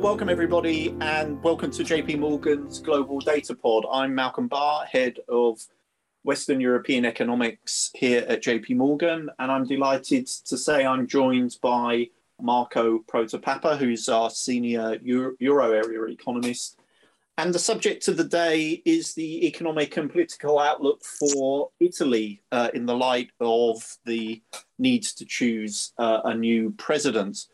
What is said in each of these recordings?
welcome everybody, and welcome to JP Morgan's Global Data Pod. I'm Malcolm Barr, head of Western European economics here at JP Morgan, and I'm delighted to say I'm joined by Marco Protopapa, who's our senior Euro, area economist. And the subject of the day is the economic and political outlook for Italy uh, in the light of the need to choose uh, a new president.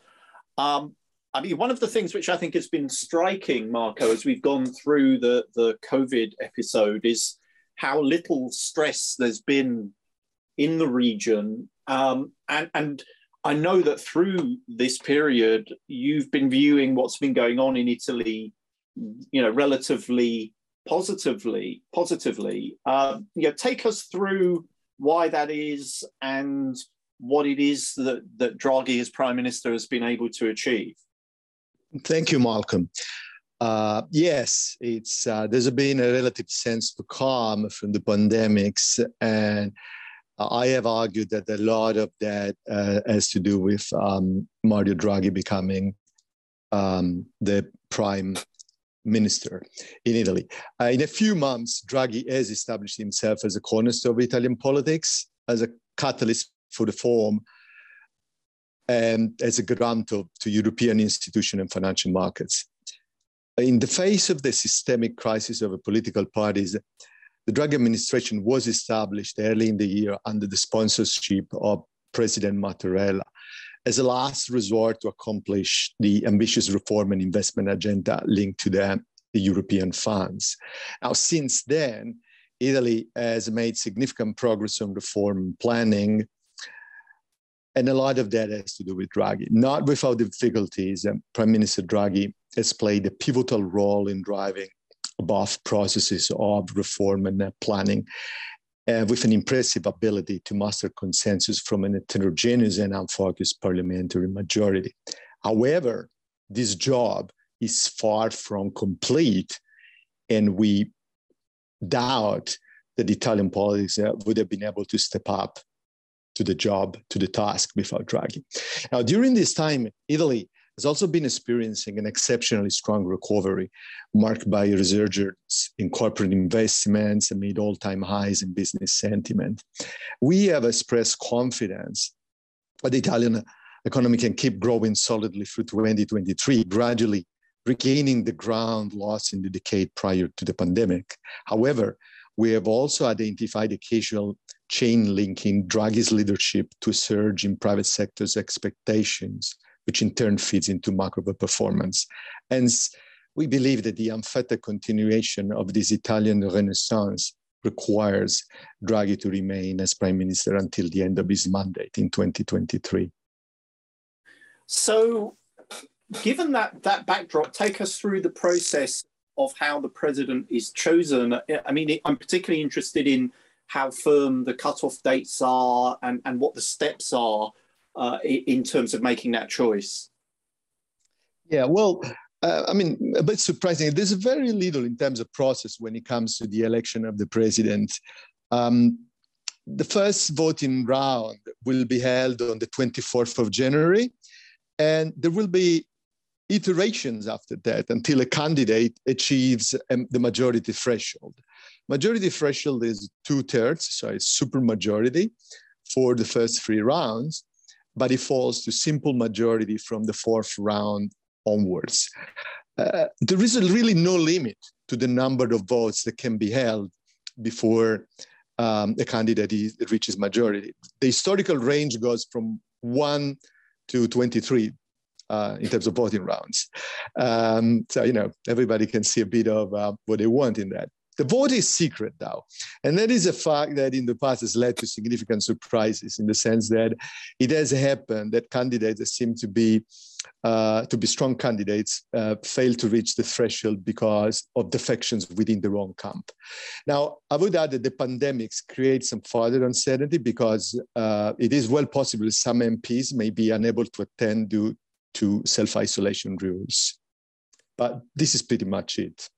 Um, I mean, one of the things which I think has been striking, Marco, as we've gone through the, the COVID episode is how little stress there's been in the region. Um, and, and I know that through this period, you've been viewing what's been going on in Italy, you know, relatively positively. Positively, uh, you know, take us through why that is and what it is that, that Draghi as prime minister has been able to achieve. Thank you, Malcolm. Uh, yes, it's uh, there's been a relative sense of calm from the pandemics, and I have argued that a lot of that uh, has to do with um, Mario Draghi becoming um, the prime minister in Italy. Uh, in a few months, Draghi has established himself as a cornerstone of Italian politics, as a catalyst for reform, and as a guarantor to European institutions and financial markets. In the face of the systemic crisis of political parties, the Draghi administration was established early in the year under the sponsorship of President Mattarella as a last resort to accomplish the ambitious reform and investment agenda linked to the, the European funds. Now, since then, Italy has made significant progress on reform planning, and a lot of that has to do with Draghi. Not without difficulties, Prime Minister Draghi has played a pivotal role in driving above processes of reform and planning uh, with an impressive ability to muster consensus from an heterogeneous and unfocused parliamentary majority. However, this job is far from complete, and we doubt that Italian politics uh, would have been able to step up to the job, to the task without Draghi. Now, during this time, Italy has also been experiencing an exceptionally strong recovery, marked by a resurgence in corporate investments amid all time highs in business sentiment. We have expressed confidence that the Italian economy can keep growing solidly through 2023, gradually regaining the ground lost in the decade prior to the pandemic. However, we have also identified a casual chain linking Draghi's leadership to a surge in private sector's expectations which in turn feeds into macro performance. Hence, we believe that the unfettered continuation of this Italian renaissance requires Draghi to remain as prime minister until the end of his mandate in 2023. So, given that that backdrop, take us through the process of how the president is chosen. I mean, I'm particularly interested in how firm the cutoff dates are and, and what the steps are uh, in terms of making that choice? Yeah, well, uh, I mean, a bit surprising. There's very little in terms of process when it comes to the election of the president. Um, the first voting round will be held on the 24th of January, and there will be iterations after that until a candidate achieves um, the majority threshold. Majority threshold is two thirds, so it's super majority for the first three rounds but it falls to simple majority from the fourth round onwards. Uh, there is really no limit to the number of votes that can be held before um, a candidate is, reaches majority. The historical range goes from one to 23 uh, in terms of voting rounds. Um, so, you know, everybody can see a bit of uh, what they want in that. The vote is secret now. And that is a fact that in the past has led to significant surprises in the sense that it has happened that candidates that seem to be uh, to be strong candidates uh, fail to reach the threshold because of defections within their own camp. Now, I would add that the pandemics create some further uncertainty because uh, it is well possible some MPs may be unable to attend due to self-isolation rules. But this is pretty much it.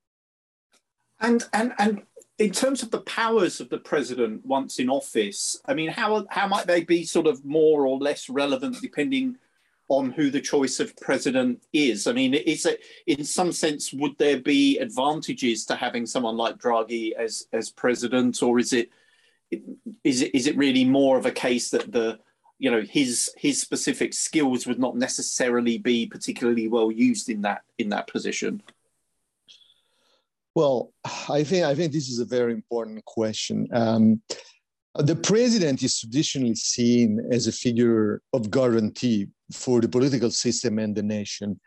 And and and in terms of the powers of the president once in office, I mean, how how might they be sort of more or less relevant depending on who the choice of president is? I mean, is it in some sense would there be advantages to having someone like Draghi as as president, or is it is it is it really more of a case that the you know his his specific skills would not necessarily be particularly well used in that in that position? Well, I think I think this is a very important question. Um, the president is traditionally seen as a figure of guarantee for the political system and the nation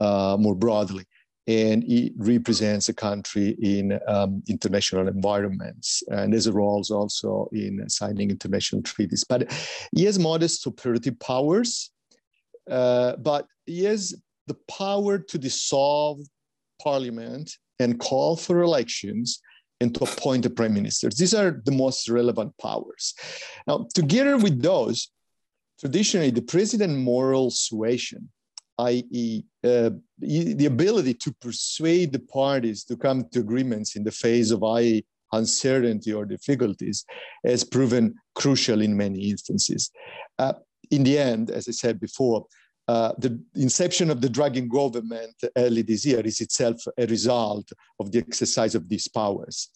uh, more broadly. And it represents a country in um, international environments and has roles also in signing international treaties. But he has modest operative powers, uh, but he has the power to dissolve parliament and call for elections and to appoint the prime minister. These are the most relevant powers. Now, together with those, traditionally the president moral suasion, i.e., uh, the ability to persuade the parties to come to agreements in the face of high uncertainty or difficulties, has proven crucial in many instances. Uh, in the end, as I said before, uh, the inception of the Draghi government early this year is itself a result of the exercise of these powers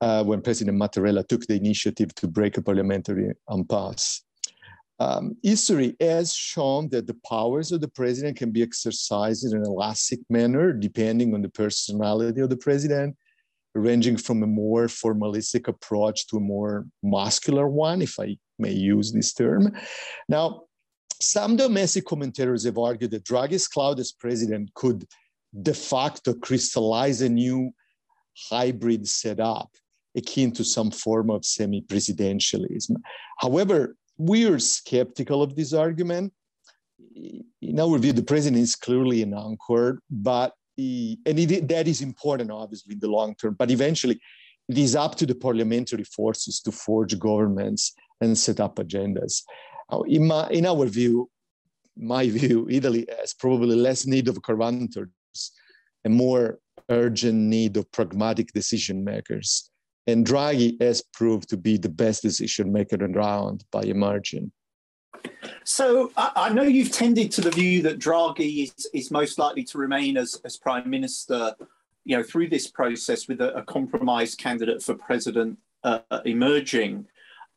uh, when President Mattarella took the initiative to break a parliamentary impasse. Um, history has shown that the powers of the president can be exercised in an elastic manner depending on the personality of the president, ranging from a more formalistic approach to a more muscular one, if I may use this term. Now, some domestic commentators have argued that Draghi's cloud as president could de facto crystallize a new hybrid setup akin to some form of semi presidentialism. However, we are skeptical of this argument. In our view, the president is clearly an anchor, but he, and it, that is important, obviously, in the long term. But eventually, it is up to the parliamentary forces to forge governments and set up agendas. In, my, in our view, my view, Italy has probably less need of collaborators and more urgent need of pragmatic decision makers. And Draghi has proved to be the best decision maker around by a margin. So I, know you've tended to the view that Draghi is, is most likely to remain as, as prime minister, you know, through this process with a, a compromise candidate for president uh, emerging.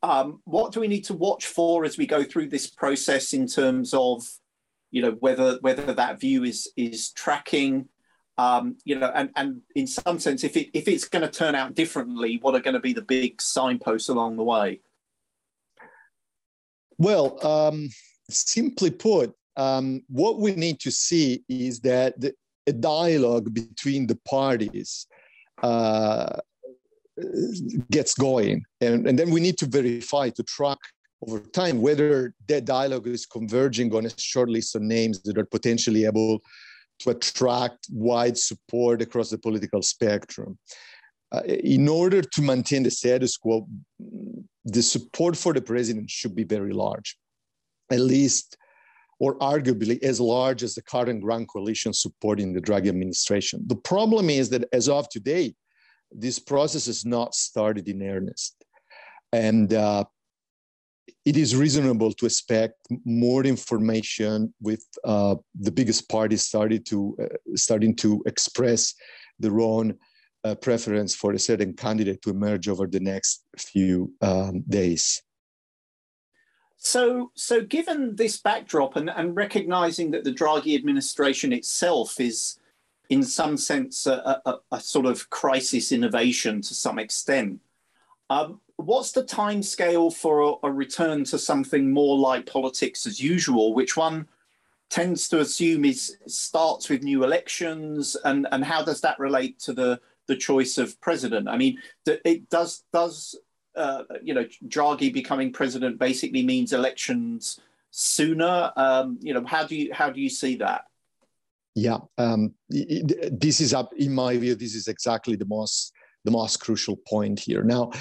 Um, what do we need to watch for as we go through this process in terms of, you know, whether whether that view is is tracking, um, you know, and and in some sense, if it if it's going to turn out differently, what are going to be the big signposts along the way? Well, um, simply put, um, what we need to see is that the, a dialogue between the parties uh, gets going. And, and then we need to verify, to track over time whether that dialogue is converging on a short list of names that are potentially able to attract wide support across the political spectrum. Uh, in order to maintain the status quo, the support for the president should be very large, at least, or arguably as large as the current Grand Coalition supporting the Draghi administration. The problem is that as of today, this process has not started in earnest. And uh, it is reasonable to expect more information with uh, the biggest parties started to, uh, starting to express their own uh, preference for a certain candidate to emerge over the next few um, days. So, so given this backdrop and, and recognizing that the Draghi administration itself is in some sense, a, a, a sort of crisis innovation to some extent. Um, what's the time scale for a, a, return to something more like politics as usual, which one tends to assume is starts with new elections, and, and how does that relate to the, the choice of president? I mean, it does does uh, you know Draghi becoming president basically means elections sooner. Um, you know, how do you how do you see that? Yeah, um, this is in my view. This is exactly the most the most crucial point here. Now,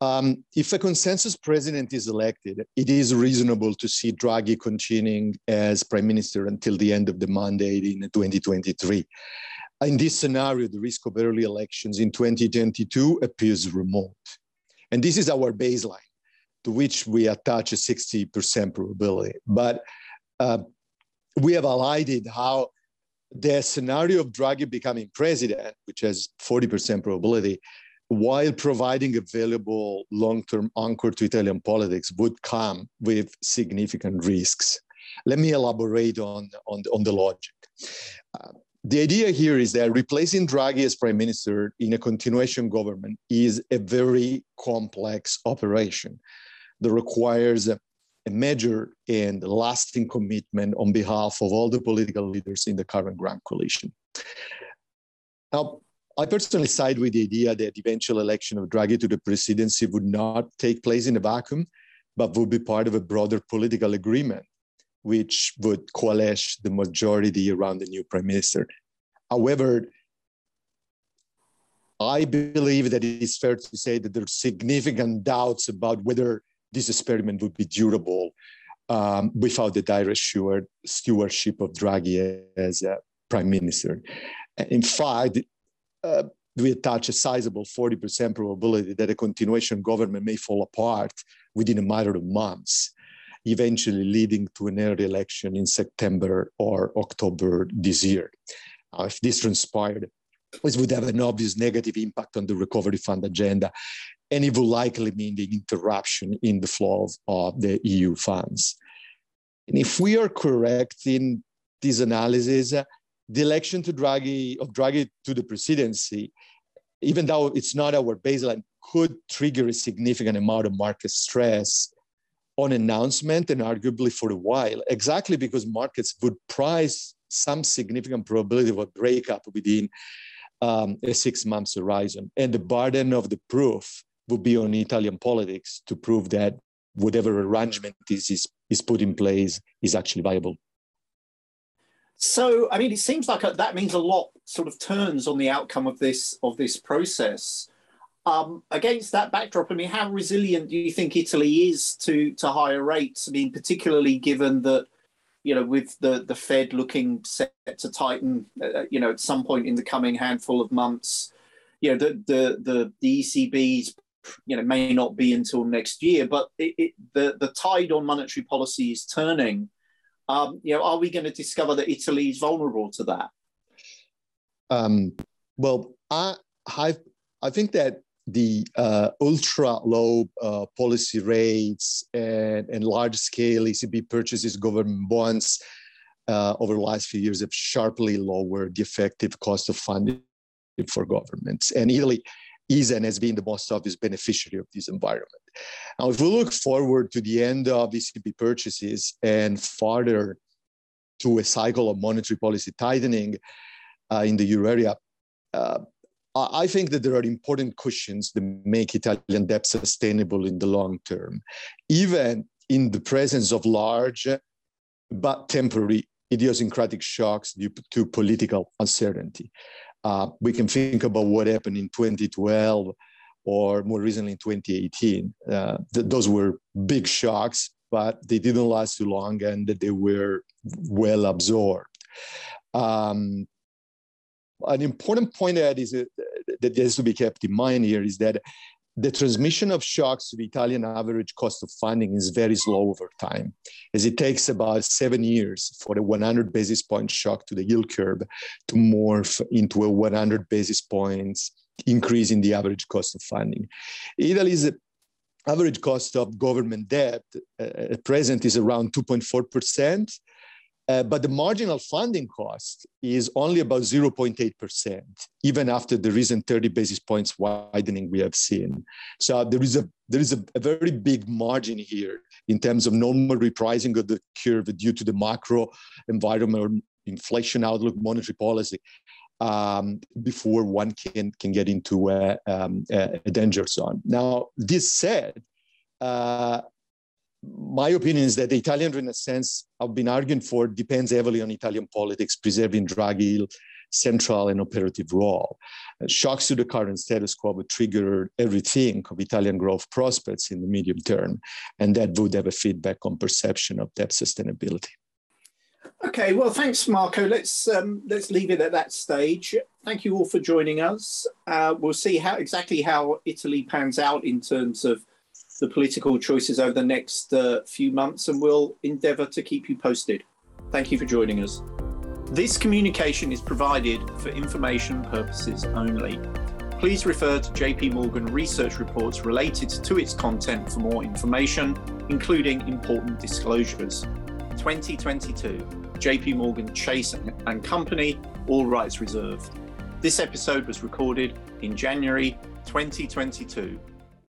um, if a consensus president is elected, it is reasonable to see Draghi continuing as prime minister until the end of the mandate in 2023. In this scenario, the risk of early elections in 2022 appears remote. And this is our baseline to which we attach a 60% probability. But uh, we have highlighted how the scenario of Draghi becoming president, which has 40% probability, while providing a valuable long-term anchor to Italian politics, would come with significant risks. Let me elaborate on, on, on the logic. Uh, the idea here is that replacing Draghi as prime minister in a continuation government is a very complex operation that requires a, major and lasting commitment on behalf of all the political leaders in the current Grand Coalition. Now, I personally side with the idea that the eventual election of Draghi to the presidency would not take place in a vacuum, but would be part of a broader political agreement, which would coalesce the majority around the new prime minister. However, I believe that it is fair to say that there are significant doubts about whether this experiment would be durable um, without the direct stewardship of Draghi as a prime minister. In fact, uh, we attach a sizable 40% probability that a continuation government may fall apart within a matter of months, eventually leading to an early election in September or October this year. Uh, if this transpired, this would have an obvious negative impact on the recovery fund agenda, and it will likely mean the interruption in the flow of, of the EU funds. And if we are correct in this analysis, uh, the election to Draghi of Draghi to the presidency, even though it's not our baseline, could trigger a significant amount of market stress on announcement and arguably for a while, exactly because markets would price some significant probability of a breakup within um, a six months horizon. And the burden of the proof would be on Italian politics to prove that whatever arrangement is, is, is put in place is actually viable. So, I mean, it seems like that means a lot sort of turns on the outcome of this of this process. Um, against that backdrop, I mean, how resilient do you think Italy is to to higher rates? I mean, particularly given that you know, with the the Fed looking set to tighten, uh, you know, at some point in the coming handful of months, you know, the the the, the ECB's you know may not be until next year, but it, it, the the tide on monetary policy is turning um, you know, are we going to discover that Italy is vulnerable to that? Um, well, I, I, I think that the uh, ultra low uh, policy rates and, and large scale ECB purchases government bonds uh, over the last few years have sharply lowered the effective cost of funding for governments. And Italy is and has been the most obvious beneficiary of this environment. Now, if we look forward to the end of ECB purchases and farther to a cycle of monetary policy tightening uh, in the euro area, uh, I think that there are important cushions that make Italian debt sustainable in the long term, even in the presence of large but temporary idiosyncratic shocks due to political uncertainty. Uh, we can think about what happened in 2012 or more recently in 2018. Uh, th- those were big shocks, but they didn't last too long and they were well absorbed. Um, an important point that is uh, that has to be kept in mind here is that the transmission of shocks to the Italian average cost of funding is very slow over time, as it takes about seven years for a 100 basis point shock to the yield curve to morph into a 100 basis points increase in the average cost of funding. Italy's average cost of government debt uh, at present is around 2.4%. Uh, but the marginal funding cost is only about 0.8%, even after the recent 30 basis points widening we have seen. So there is a there is a, a very big margin here in terms of normal repricing of the curve due to the macro environment, inflation outlook, monetary policy, um, before one can can get into a, um, a danger zone. Now, this said, uh, my opinion is that the Italian Renaissance I've been arguing for depends heavily on Italian politics preserving Draghi's central and operative role. Uh, shocks to the current status quo would trigger everything of Italian growth prospects in the medium term, and that would have a feedback on perception of debt sustainability. Okay, well, thanks, Marco. Let's um, let's leave it at that stage. Thank you all for joining us. Uh, we'll see how exactly how Italy pans out in terms of the political choices over the next uh, few months, and we'll endeavour to keep you posted. Thank you for joining us. This communication is provided for information purposes only. Please refer to JP Morgan research reports related to its content for more information, including important disclosures. 2022, JP Morgan Chase and Company, all rights reserved. This episode was recorded in January 2022.